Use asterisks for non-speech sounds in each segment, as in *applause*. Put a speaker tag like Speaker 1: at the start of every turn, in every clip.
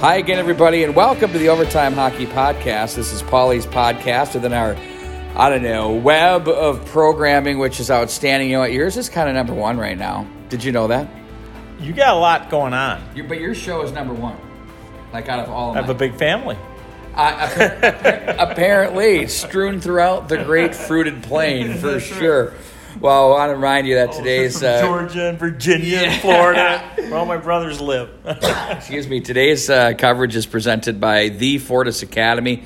Speaker 1: Hi again, everybody, and welcome to the Overtime Hockey Podcast. This is Pauly's podcast within our, I don't know, web of programming, which is outstanding. You know what? Yours is kind of number one right now. Did you know that?
Speaker 2: You got a lot going on.
Speaker 1: Your, but your show is number one, like out of all of
Speaker 2: I have a big family.
Speaker 1: Uh, *laughs* apparently, strewn throughout the great fruited plain *laughs* for sure. Well, I want to remind you that *laughs* today's
Speaker 2: uh, Georgia and Virginia and Florida, where all my brothers live. *laughs*
Speaker 1: excuse me. Today's uh, coverage is presented by the Fortis Academy.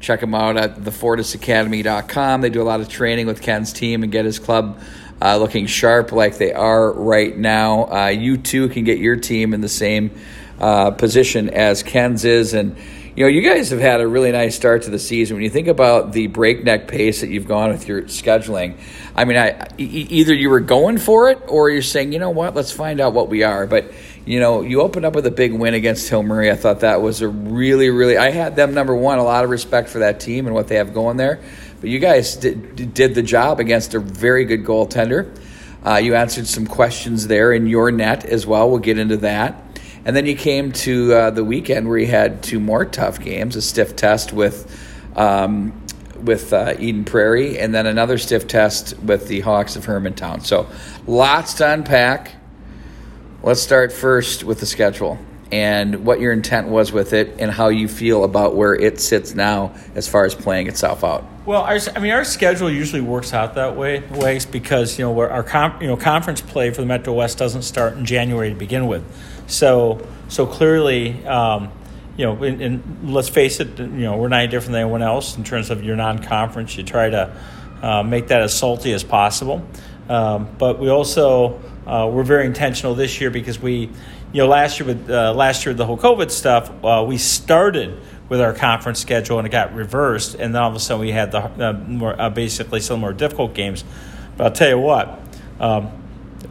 Speaker 1: Check them out at thefortisacademy.com. They do a lot of training with Ken's team and get his club uh, looking sharp like they are right now. Uh, you too can get your team in the same uh, position as Ken's is, and you know, you guys have had a really nice start to the season. When you think about the breakneck pace that you've gone with your scheduling, I mean, I, e- either you were going for it or you're saying, you know what, let's find out what we are. But, you know, you opened up with a big win against Hill Murray. I thought that was a really, really, I had them number one, a lot of respect for that team and what they have going there. But you guys did, did the job against a very good goaltender. Uh, you answered some questions there in your net as well. We'll get into that. And then you came to uh, the weekend where you had two more tough games: a stiff test with um, with uh, Eden Prairie, and then another stiff test with the Hawks of Hermantown. So, lots to unpack. Let's start first with the schedule and what your intent was with it, and how you feel about where it sits now as far as playing itself out.
Speaker 2: Well, our, I mean, our schedule usually works out that way, ways because you know our you know conference play for the Metro West doesn't start in January to begin with. So so clearly, um, you know, and, and, let's face it, you know, we're not any different than anyone else in terms of your non-conference. You try to uh, make that as salty as possible, um, but we also uh, we're very intentional this year because we, you know, last year with uh, last year with the whole COVID stuff, uh, we started with our conference schedule and it got reversed, and then all of a sudden we had the more uh, basically some more difficult games. But I'll tell you what. Um,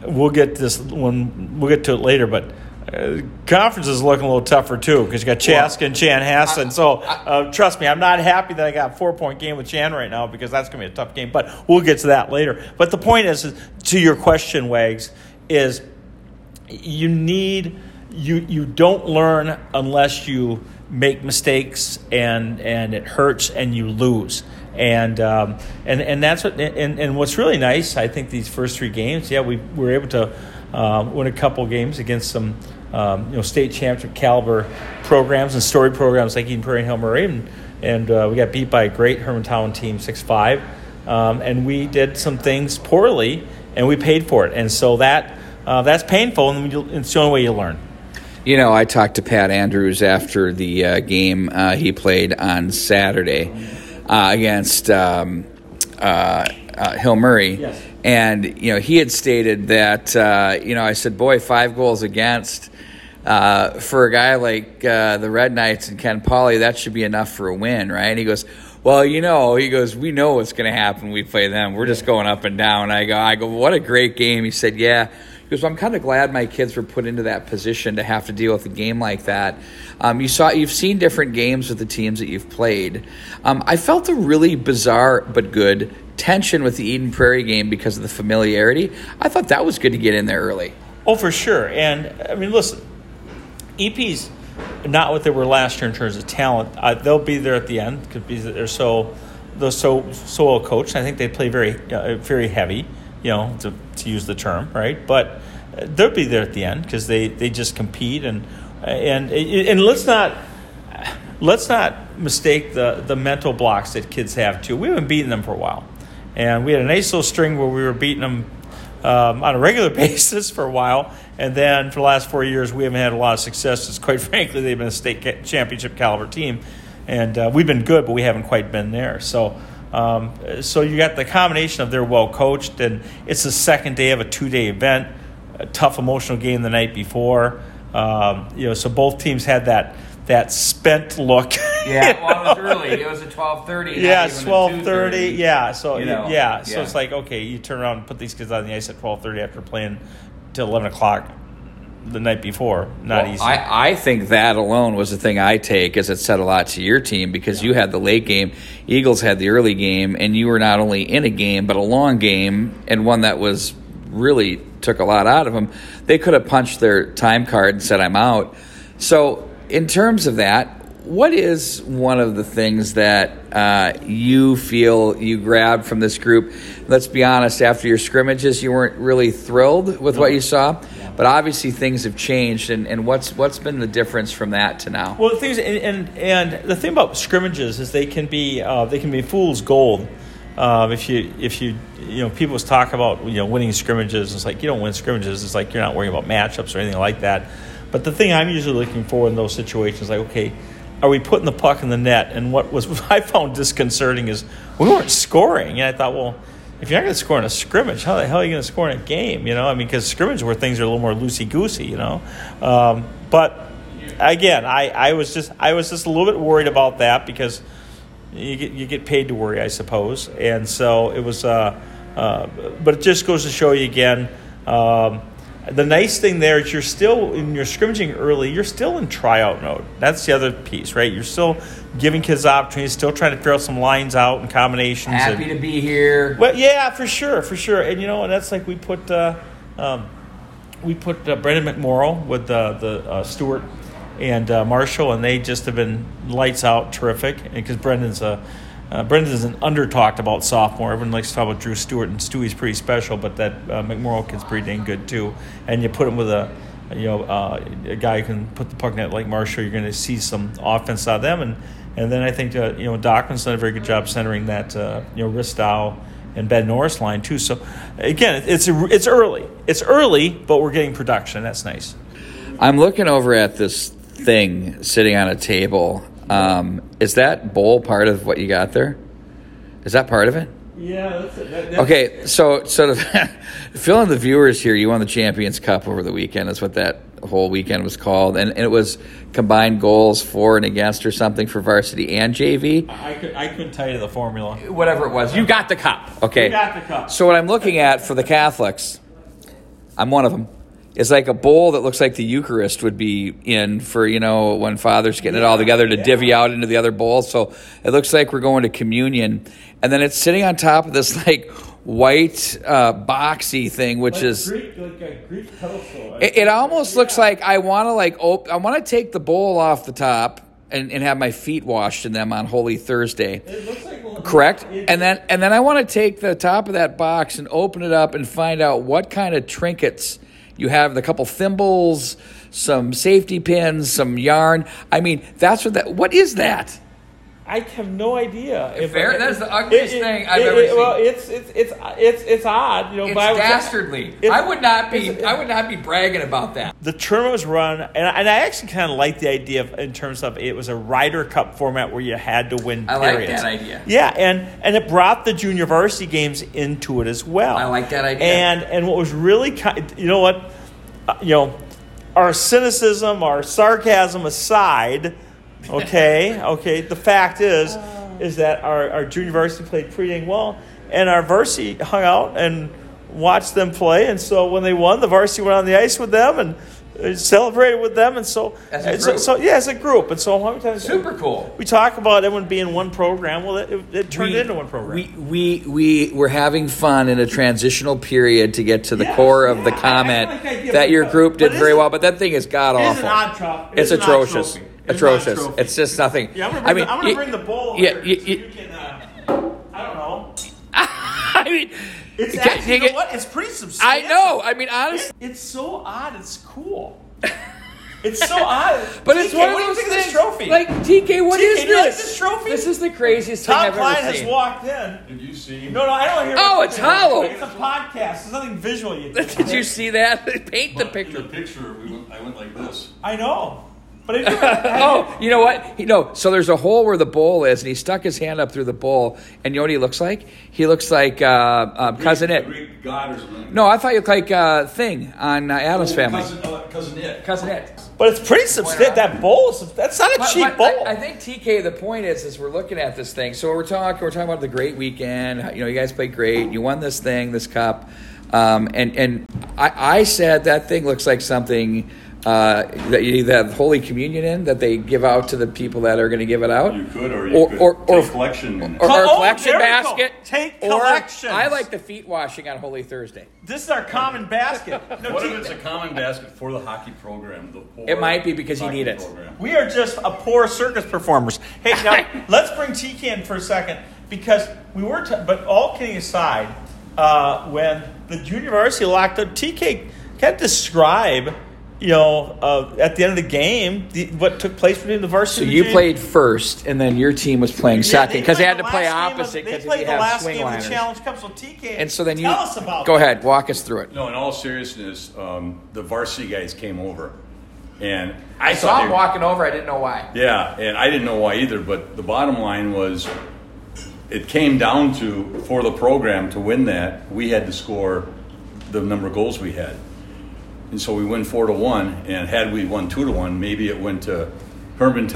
Speaker 2: we'll get this when we'll get to it later, but uh, conference is looking a little tougher too because you got Chaska well, and Chanhassen. So uh, trust me, I'm not happy that I got a four point game with Chan right now because that's going to be a tough game. But we'll get to that later. But the point is, is to your question, Wags, is you need you you don't learn unless you make mistakes and and it hurts and you lose. And um, and and that's what and, and what's really nice. I think these first three games, yeah, we were able to uh, win a couple games against some um, you know, state championship caliber programs and story programs like Eden Prairie and Hill Murray. And, and uh, we got beat by a great Hermantown team, 6 5. Um, and we did some things poorly and we paid for it. And so that uh, that's painful, and it's the only way you learn.
Speaker 1: You know, I talked to Pat Andrews after the uh, game uh, he played on Saturday uh, against um, uh, uh, Hill Murray.
Speaker 2: Yes.
Speaker 1: And, you know, he had stated that, uh, you know, I said, boy, five goals against. Uh, for a guy like uh, the Red Knights and Ken Pauly, that should be enough for a win, right? And he goes, well, you know, he goes, we know what's going to happen when we play them. We're just going up and down. I go, I go, what a great game. He said, yeah. He goes, well, I'm kind of glad my kids were put into that position to have to deal with a game like that. Um, you saw, you've seen different games with the teams that you've played. Um, I felt a really bizarre but good tension with the Eden Prairie game because of the familiarity. I thought that was good to get in there early.
Speaker 2: Oh, for sure. And I mean, listen, EP's not what they were last year in terms of talent. Uh, they'll be there at the end because they're so they're so so well coached. I think they play very uh, very heavy, you know, to, to use the term, right? But uh, they'll be there at the end because they, they just compete and and and let's not let's not mistake the the mental blocks that kids have too. We haven't beaten them for a while, and we had a nice little string where we were beating them um, on a regular *laughs* basis for a while. And then for the last four years, we haven't had a lot of success. It's Quite *laughs* frankly, they've been a state championship caliber team. And uh, we've been good, but we haven't quite been there. So, um, so you got the combination of they're well coached, and it's the second day of a two day event, a tough emotional game the night before. Um, you know, so both teams had that that spent look. *laughs*
Speaker 1: Yeah, well, it was early. It was at twelve thirty.
Speaker 2: Yeah, twelve thirty. Yeah, so you know, yeah, so yeah. it's like okay, you turn around and put these kids on the ice at twelve thirty after playing till eleven o'clock the night before. Not
Speaker 1: well,
Speaker 2: easy.
Speaker 1: I, I think that alone was the thing I take as it said a lot to your team because yeah. you had the late game, Eagles had the early game, and you were not only in a game but a long game and one that was really took a lot out of them. They could have punched their time card and said I'm out. So in terms of that, what is one of the things that uh, you feel you grabbed from this group? Let's be honest, after your scrimmages, you weren't really thrilled with no. what you saw, but obviously things have changed. And, and what's what's been the difference from that to now?
Speaker 2: Well, the things and, and, and the thing about scrimmages is they can be uh, they can be fool's gold. Um, if you if you you know people talk about you know winning scrimmages, it's like you don't win scrimmages. It's like you're not worrying about matchups or anything like that. But the thing I'm usually looking for in those situations, like okay are we putting the puck in the net? And what was *laughs* I found disconcerting is we weren't scoring. And I thought, well, if you're not going to score in a scrimmage, how the hell are you going to score in a game? You know, I mean, because scrimmage where things are a little more loosey goosey. You know, um, but again, I, I was just I was just a little bit worried about that because you get you get paid to worry, I suppose, and so it was. Uh, uh, but it just goes to show you again. Um, the nice thing there is you're still in your scrimmaging early. You're still in tryout mode. That's the other piece, right? You're still giving kids opportunities, still trying to figure out some lines out and combinations.
Speaker 1: Happy
Speaker 2: and,
Speaker 1: to be here.
Speaker 2: Well, yeah, for sure, for sure. And you know, and that's like we put uh, um, we put uh, Brendan McMorrow with uh, the uh, Stewart and uh, Marshall, and they just have been lights out, terrific. Because Brendan's a uh, Brendan's an under talked about sophomore. Everyone likes to talk about Drew Stewart, and Stewie's pretty special, but that uh, McMorrow kid's pretty dang good too. And you put him with a you know uh, a guy who can put the puck net like Marshall, you're going to see some offense out of them. And and then I think uh, you know Dockman's done a very good job centering that uh, you know Ristow and Ben Norris line too. So again, it's it's early. It's early, but we're getting production. That's nice.
Speaker 1: I'm looking over at this thing sitting on a table um, is that bowl part of what you got there? Is that part of it?
Speaker 2: Yeah, that's it. That,
Speaker 1: that's okay, so sort of *laughs* fill in the viewers here, you won the Champions Cup over the weekend. That's what that whole weekend was called, and, and it was combined goals for and against or something for varsity and JV.
Speaker 2: I, could, I couldn't tell you the formula.
Speaker 1: Whatever it was, you got the cup. Okay,
Speaker 2: you got the cup.
Speaker 1: So what I'm looking at for the Catholics, I'm one of them is like a bowl that looks like the Eucharist would be in for, you know, when Father's getting yeah, it all together to yeah. divvy out into the other bowl. So it looks like we're going to communion. And then it's sitting on top of this *laughs* like white uh, boxy thing, which like is.
Speaker 2: Greek, like
Speaker 1: it, it, almost yeah. looks like I want to like op- I want to take the bowl off the top and, and have my feet washed in them on Holy Thursday.
Speaker 2: Like,
Speaker 1: Correct? and then and then I want to take the top of that box and open it up and find out what kind of trinkets you have a couple thimbles, some safety pins, some yarn. I mean, that's what that. What is that?
Speaker 2: I have no idea.
Speaker 1: If Fair, I, that's the ugliest it, thing I've it, ever seen.
Speaker 2: Well, it's it's it's it's it's odd, you know.
Speaker 1: It's dastardly. It's, I would not be I would not be bragging about that.
Speaker 2: The tournament was run, and, and I actually kind of like the idea of in terms of it was a Ryder Cup format where you had to win.
Speaker 1: I like that idea.
Speaker 2: Yeah, and and it brought the junior varsity games into it as well.
Speaker 1: I like that idea.
Speaker 2: And and what was really kind, you know what, uh, you know, our cynicism, our sarcasm aside Okay, okay. The fact is, is that our, our junior varsity played pretty dang well, and our varsity hung out and watched them play. And so when they won, the varsity went on the ice with them and uh, celebrated with them. And so,
Speaker 1: as so,
Speaker 2: so, yeah, as a group. And so, how many times
Speaker 1: super cool.
Speaker 2: We talk about everyone being one program. Well, it, it, it turned we, into one program.
Speaker 1: We we we were having fun in a transitional period to get to the yes, core of yeah, the comment like that your group did very well. But that thing is god awful.
Speaker 2: It's,
Speaker 1: it's atrocious atrocious. It's just nothing.
Speaker 2: Yeah, I'm gonna bring, I mean, the, bring the bowl. Yeah, you, you, you can. Uh, I don't know. *laughs*
Speaker 1: I mean,
Speaker 2: it's actually, you know what? It's pretty substantial.
Speaker 1: I know. I mean, honestly,
Speaker 2: it, it's so odd. It's cool. *laughs* It's so odd.
Speaker 1: but
Speaker 2: TK,
Speaker 1: it's one of those things. This trophy? Like TK, what TK, is this?
Speaker 2: this trophy?
Speaker 1: This is the craziest
Speaker 2: Top
Speaker 1: thing I've ever
Speaker 2: seen. has walked in.
Speaker 3: Did you see?
Speaker 2: No, no, I don't hear.
Speaker 1: Oh, it's hollow.
Speaker 2: It's a podcast. There's nothing visual. You *laughs*
Speaker 1: Did you see that? Paint
Speaker 3: but
Speaker 1: the picture.
Speaker 3: In the picture, we went, I went like this.
Speaker 2: I know.
Speaker 1: But *laughs* oh, you know what? He, no, so there's a hole where the bowl is, and he stuck his hand up through the bowl. And you know what he looks like? He looks like uh, um, cousin It.
Speaker 3: Greek god or something.
Speaker 1: No, I thought you looked like uh, Thing on uh, Addams oh, Family.
Speaker 3: Cousin, uh, cousin It.
Speaker 1: Cousin It.
Speaker 2: But it's pretty substantial. That bowl, is, that's not a but, cheap but bowl.
Speaker 1: I, I, think TK. The point is, is we're looking at this thing. So we're talking. We're talking about the great weekend. You know, you guys played great. You won this thing, this cup, um, and and I, I said that thing looks like something uh, that you have Holy Communion in that they give out to the people that are going to give it out.
Speaker 3: You could, or you
Speaker 1: Or-
Speaker 3: could
Speaker 1: or- or-
Speaker 3: take collection.
Speaker 1: or, or a
Speaker 2: Oh,
Speaker 1: collection
Speaker 2: there we go.
Speaker 1: basket.
Speaker 2: Take
Speaker 1: or
Speaker 2: collections.
Speaker 1: I like the feet washing on Holy Thursday.
Speaker 2: This is our common basket. *laughs* No,
Speaker 3: what
Speaker 2: T-
Speaker 3: if it's a common basket for the hockey program? The poor
Speaker 1: It might be because you need it.
Speaker 3: program?
Speaker 2: We are just a poor circus performers. Hey, now *laughs* let's bring TK in for a second because we were. T- but all kidding aside, uh, when the junior varsity locked up, TK can't describe, you know, uh, at the end of the game, the, what took place between the varsity. and the
Speaker 1: you
Speaker 2: junior-
Speaker 1: played first, and then your team was playing
Speaker 2: Yeah,
Speaker 1: second because they,
Speaker 2: played
Speaker 1: had to play
Speaker 2: last game of-
Speaker 1: opposite
Speaker 2: They played the
Speaker 1: have
Speaker 2: last
Speaker 1: swing
Speaker 2: game of the. Challenge Cup. So TK,
Speaker 1: And so then you
Speaker 2: tell us about.
Speaker 1: go
Speaker 2: that.
Speaker 1: ahead, walk us through it.
Speaker 3: No, in all seriousness, um, the varsity guys came over, and
Speaker 1: I
Speaker 3: thought
Speaker 1: saw
Speaker 3: they-
Speaker 1: him walking over. I didn't know why.
Speaker 3: Yeah, and I didn't know why either, but the bottom line was it came down to for the program to win that, we had to score the number of goals we had. And so we win four to one, and had we won two to one, maybe it went to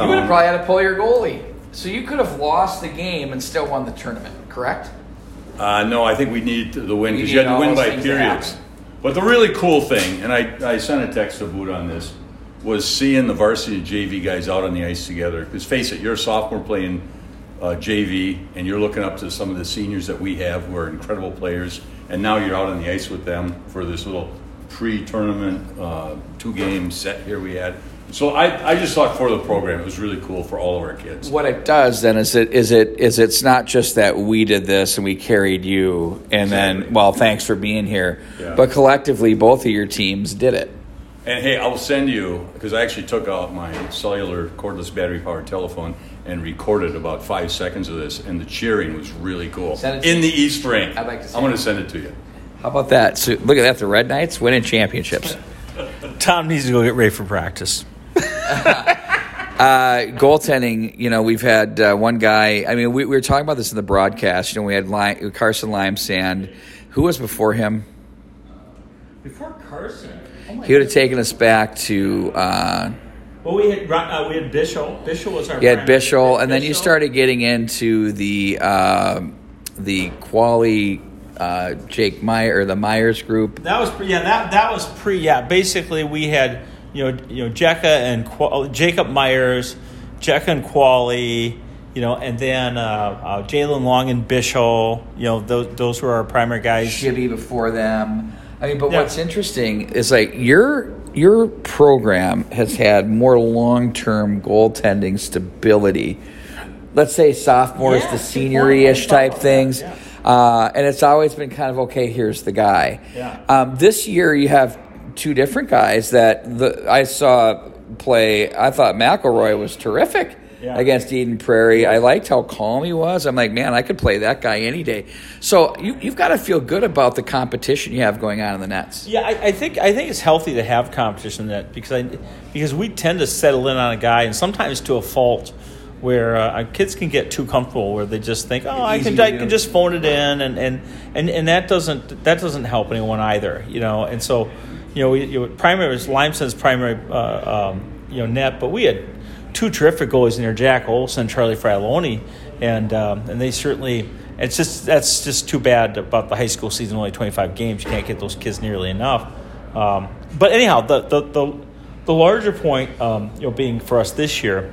Speaker 1: You would have probably had to pull your goalie, so you could have lost the game and still won the tournament. Correct?
Speaker 3: Uh, no, I think we need the win because you had to win by periods. But the really cool thing, and I, I sent a text to Boot on this, was seeing the varsity JV guys out on the ice together. Because face it, you're a sophomore playing uh, JV, and you're looking up to some of the seniors that we have who are incredible players, and now you're out on the ice with them for this little pre-tournament uh, two-game set here we had. So I, I just thought for the program, it was really cool for all of our kids.
Speaker 1: What it does then is it is it is it's not just that we did this and we carried you, and then well, thanks for being here,
Speaker 3: Yeah.
Speaker 1: but collectively both of your teams did it.
Speaker 3: And hey, I will send you because I actually took out my cellular cordless battery powered telephone and recorded about five seconds of this, and the cheering was really cool
Speaker 1: Send it to
Speaker 3: in the East Ring.
Speaker 1: I'd like to see
Speaker 3: I'm going to send it to you.
Speaker 1: How about that? So look at that, the Red Knights winning championships.
Speaker 2: Tom needs to go get ready for practice. *laughs*
Speaker 1: Uh, goaltending, you know, we've had uh, one guy. I mean, we, we were talking about this in the broadcast. You know, we had Lime, Carson Limesand. Who was before him?
Speaker 2: Before Carson, oh
Speaker 1: He would have taken us back to. Uh,
Speaker 2: Well, we had uh, we had Bishop. Bishop was our.
Speaker 1: you had
Speaker 2: primary-
Speaker 1: Bishop, and then you started getting into the um the Quali uh, Jake Meyer or the Myers group.
Speaker 2: That was pre, yeah. That that was pre. Yeah, basically we had you know you know Jekka and Qua- Jacob Myers, Jekka and Quali, you know, and then uh, uh, Jalen Long and Bishop. You know, those those were our primary guys.
Speaker 1: Shibby before them. I mean, but
Speaker 2: Yeah.
Speaker 1: what's interesting is like your your program has had more long term goaltending stability. Let's say sophomores
Speaker 2: Yeah,
Speaker 1: to senior ish type
Speaker 2: Yeah.
Speaker 1: Uh, and it's always been kind of okay. Here's the guy.
Speaker 2: Yeah.
Speaker 1: Um, this year you have two different guys that the I saw play. I thought McElroy was terrific
Speaker 2: Yeah.
Speaker 1: against Eden Prairie. I liked how calm he was. I'm like, man, I could play that guy any day. So you, you've got to feel good about the competition you have going on in the nets.
Speaker 2: Yeah, I, I think I think it's healthy to have competition in that because I because we tend to settle in on a guy and sometimes to a fault where uh, kids can get too comfortable where they just think oh I can I can just phone it in and, and, and, and that doesn't that doesn't help anyone either you know? And so you know we, you know, primary was Limesand's primary uh, um, you know net but we had two terrific goalies in there Jack Olson Charlie Fraloni and um, and they certainly it's just that's just too bad about the high school season only 25 games you can't get those kids nearly enough. Um, but anyhow the the, the, the larger point um, you know being for us this year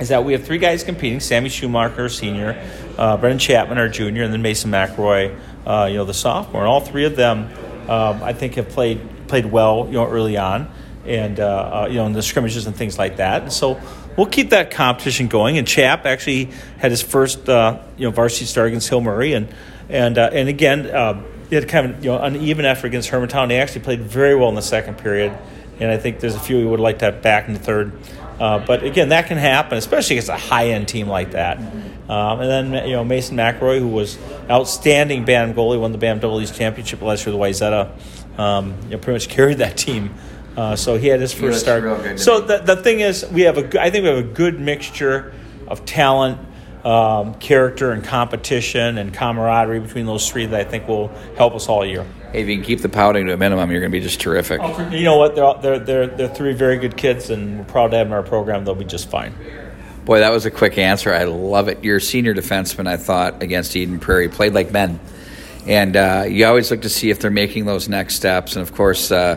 Speaker 2: is that we have three guys competing: Sammy Schumacher, senior, uh, Brendan Chapman, our junior, and then Mason McRoy, uh, you know, the sophomore. And all three of them, um, I think, have played played well, you know, early on, and uh, uh, you know, in the scrimmages and things like that. And so we'll keep that competition going. And Chap actually had his first, uh, you know, varsity start against Hill Murray, and and uh, and again, they had kind of you know uneven effort against Hermantown. They actually played very well in the second period, and I think there's a few we would like to have back in the third. Uh, but again, that can happen, especially against a high-end team like that. Um, and then you know Mason McRoy, who was outstanding BAM goalie, won the BAM Double East championship last year with Wayzata. Um, you know, pretty much *laughs* carried that team. Uh, so he had his first start.
Speaker 1: real good to
Speaker 2: So the, the thing is, we have a. I think we have a good mixture of talent, um, character, and competition and camaraderie between those three that I think will help us all year.
Speaker 1: Hey, if you can keep the pouting to a minimum, you're going to be just terrific.
Speaker 2: You know what? They're, all- they're, they're, they're three very good kids, and we're proud to have them in our program. They'll be just fine.
Speaker 1: Boy, that was a quick answer. I love it. Your senior defenseman, I thought, against Eden Prairie played like men. And uh, you always look to see if they're making those next steps. And of course, uh,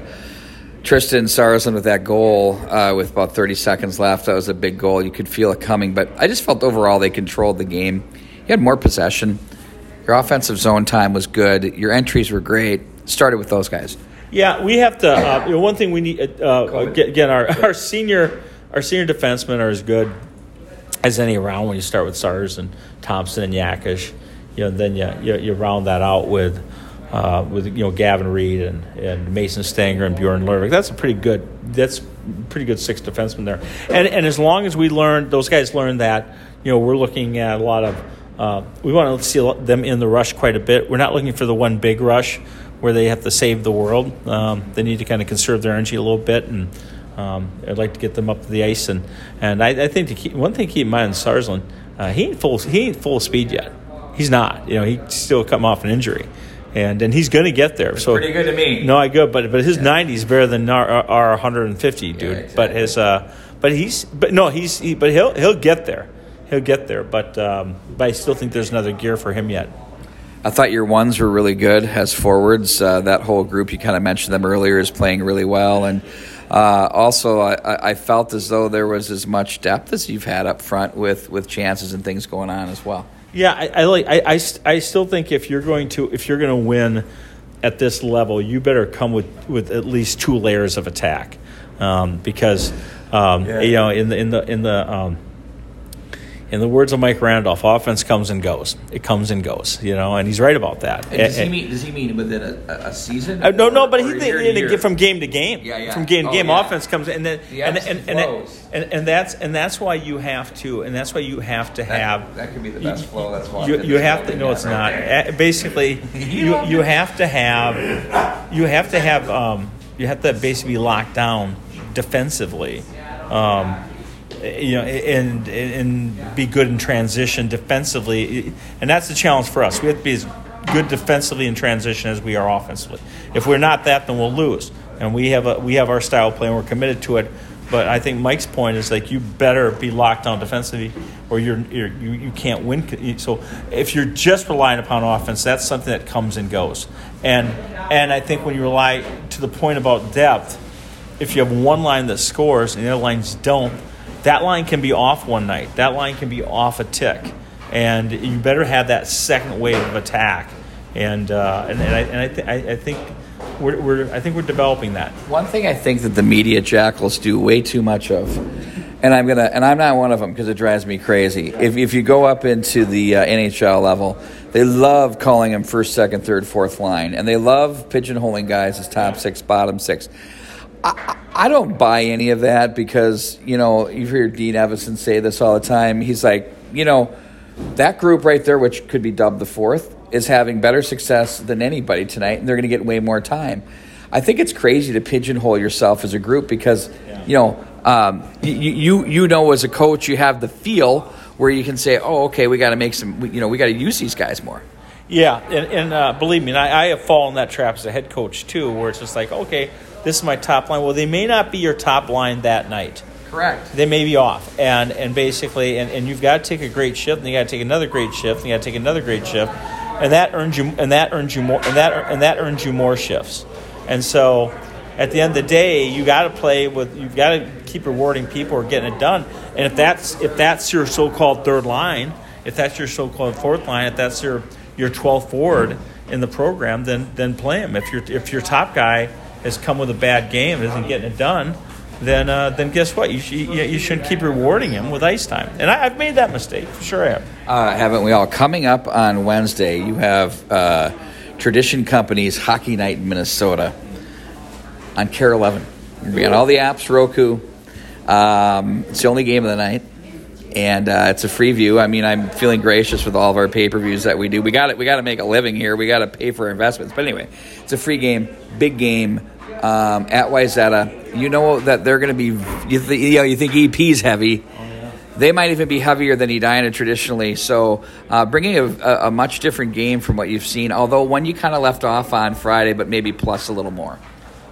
Speaker 1: Tristan Sarsland with that goal uh, with about 30 seconds left. That was a big goal. You could feel it coming, but I just felt overall they controlled the game. You had more possession. Your offensive zone time was good. Your entries were great. Started with those guys.
Speaker 2: Yeah, we have to. Uh, you know, one thing we need uh, again, our, our senior our senior defensemen are as good as any around. When you start with Sars and Thompson and Yakish, you know, then you, you, you round that out with uh, with you know Gavin Reed and, and Mason Stanger and Bjorn Lervik. That's a pretty good. That's pretty good six defensemen there. And and as long as we learn, those guys learn that. You know, we're looking at a lot of. Uh, we want to see them in the rush quite a bit. We're not looking for the one big rush where they have to save the world. Um, they need to kind of conserve their energy a little bit, and um, I'd like to get them up to the ice. And and I, I think keep, one thing to keep in mind, Sarsland, uh, he ain't full he ain't full speed yet. He's not. You know, he's still coming off an injury and and he's going to get there. so
Speaker 1: pretty good to me.
Speaker 2: No, I good, but but his yeah. 90 is better than our, our 150, dude. Yeah, exactly. But his uh, but he's but no, he's he, but he'll he'll get there. He'll get there, but um, but I still think there's another gear for him yet.
Speaker 1: I thought your ones were really good as forwards. Uh, that whole group, you kind of mentioned them earlier, is playing really well. And uh, also, I, I, felt as though there was as much depth as you've had up front with, with chances and things going on as well.
Speaker 2: Yeah, I, I like. I, I, I still think if you're going to if you're going to win at this level, you better come with, with at least two layers of attack, um, because um, yeah. you know in the in the in the um, in the words of Mike Randolph, offense comes and goes. It comes and goes, you know, and he's right about that.
Speaker 1: And does, and, he mean, does he mean within a, a season?
Speaker 2: Uh, no, no, but he think from game to game.
Speaker 1: Yeah, yeah.
Speaker 2: From game to
Speaker 1: oh,
Speaker 2: game,
Speaker 1: yeah.
Speaker 2: offense comes and then
Speaker 1: the
Speaker 2: and
Speaker 1: and,
Speaker 2: and, and, and, that's and that's why you have to and that's why you have to have
Speaker 1: that, that could be the best flow. That's
Speaker 2: you, you have to. No, it's not. Right basically, *laughs* you you have to have you have to have um, you have to basically lock down defensively. Um, you know, and and be good in transition defensively, and that's the challenge for us. We have to be as good defensively in transition as we are offensively. If we're not that, then we'll lose. And we have a we have our style play, and we're committed to it. But I think Mike's point is like you better be locked down defensively, or you're, you're you you can't win. So if you're just relying upon offense, that's something that comes and goes. And and I think when you rely to the point about depth, if you have one line that scores and the other lines don't, that line can be off one night. That line can be off a tick, and you better have that second wave of attack. And uh, and, and, I, and I, th- I, I think we're, we're I think we're developing that.
Speaker 1: One thing I think that the media jackals do way too much of, and I'm gonna and I'm not one of them because it drives me crazy. If if you go up into the uh, NHL level, they love calling them first, second, third, fourth line, and they love pigeonholing guys as top six, bottom six. I, I don't buy any of that because, you know, you hear Dean Evason say this all the time. He's like, you know, that group right there, which could be dubbed the fourth, is having better success than anybody tonight, and they're going to get way more time. I think it's crazy to pigeonhole yourself as a group because, yeah. you know, um, you, you you know as a coach you have the feel where you can say, oh, okay, we got to make some, you know, we got to use these guys more.
Speaker 2: Yeah, and, and uh, believe me, I, I have fallen that trap as a head coach too, where it's just like, okay, this is my top line. Well, they may not be your top line that night.
Speaker 1: Correct.
Speaker 2: They may be off, and and basically, and, and you've got to take a great shift, and you got to take another great shift, and you got to take another great shift, and that earns you, and that earns you more, and that and that earns you more shifts, and so. At the end of the day, you got to play with. You've got to keep rewarding people or getting it done. And if that's if that's your so-called third line, if that's your so-called fourth line, if that's your your 12th forward in the program, then then play him. If you're if your top guy has come with a bad game, isn't getting it done, then uh, then guess what? You, sh- you, shouldn't keep rewarding him with ice time. And I, have made that mistake for sure. I have.
Speaker 1: Uh, haven't we all? Coming up on Wednesday, you have uh, Tradition Company's Hockey Night in Minnesota on KARE 11. We got all the apps, Roku. Um, it's the only game of the night and uh, it's a free view. I mean, I'm feeling gracious with all of our pay per views that we do. We got it. We got to make a living here. We got to pay for investments. But anyway, it's a free game, big game um, at Wayzata. You know that they're going to be. You, th- you, know, you think EP's heavy. They might even be heavier than Edina traditionally. So, uh, bringing a, a, a, much different game from what you've seen. Although one you kind of left off on Friday, but maybe plus a little more.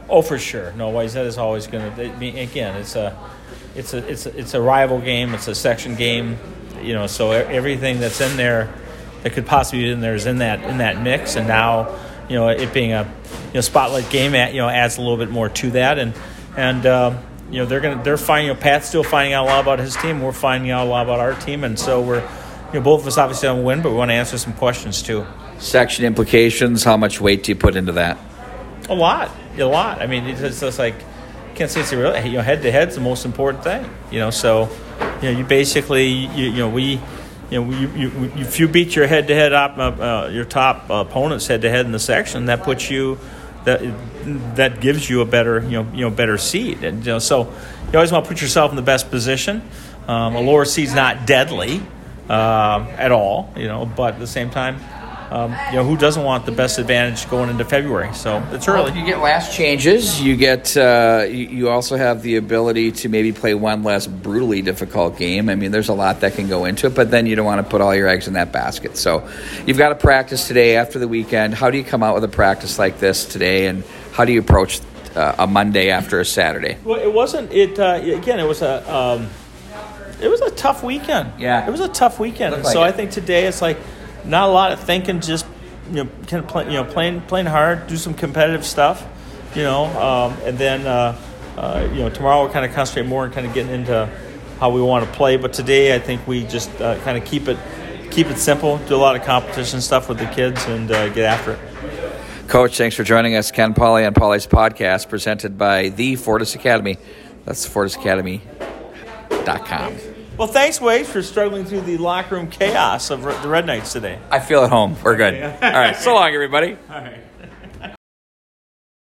Speaker 2: Oh, for sure. No, Wayzata is always going to. Again, it's a it's a it's a, it's a rival game. It's a section game. You know, so everything that's in there that could possibly be in there is in that in that mix. And now, you know, it being a you know spotlight game, at, you know, adds a little bit more to that, and and um, you know they're gonna they're finding you know Pat's still finding out a lot about his team. We're finding out a lot about our team, and so we're you know both of us obviously don't win, but we want to answer some questions too.
Speaker 1: Section implications. How much weight do you put into that?
Speaker 2: A lot, a lot. I mean, it's just like can't say it's a you know head to head's the most important thing. You know, so you know you basically you, you know we you know, you, you, if you beat your head-to-head op, uh, uh your top opponents head-to-head in the section, that puts you that that gives you a better you know you know better seed, and you know, so you always want to put yourself in the best position. Um, a lower seed's not deadly uh, at all, you know, but at the same time, um, you know, who doesn't want the best advantage going into February? So it's early.
Speaker 1: Well, you get last changes. You get. Uh, you, also have the ability to maybe play one less brutally difficult game. I mean, there's a lot that can go into it, but then you don't want to put all your eggs in that basket. So you've got to practice today after the weekend. How do you come out with a practice like this today, and how do you approach uh, a Monday after a Saturday?
Speaker 2: Well, it wasn't. It uh, again. It was a. Um, it was a tough weekend.
Speaker 1: Yeah,
Speaker 2: it was a tough weekend. Like so it. I think today it's like not a lot of thinking, just you know, kind of play, you know, playing playing hard, do some competitive stuff, you know, um, and then uh, uh, you know tomorrow we'll kind of concentrate more and kind of getting into how we want to play. But today I think we just uh, kind of keep it keep it simple, do a lot of competition stuff with the kids, and uh, get after it.
Speaker 1: Coach, thanks for joining us. Ken Pauly on Pauly's podcast, presented by the Fortis Academy. That's fortisacademy.com.
Speaker 2: Well, thanks, Wade, for struggling through the locker room chaos of the Red Knights today.
Speaker 1: I feel at home. We're good. All right. So long, everybody. *laughs* All right.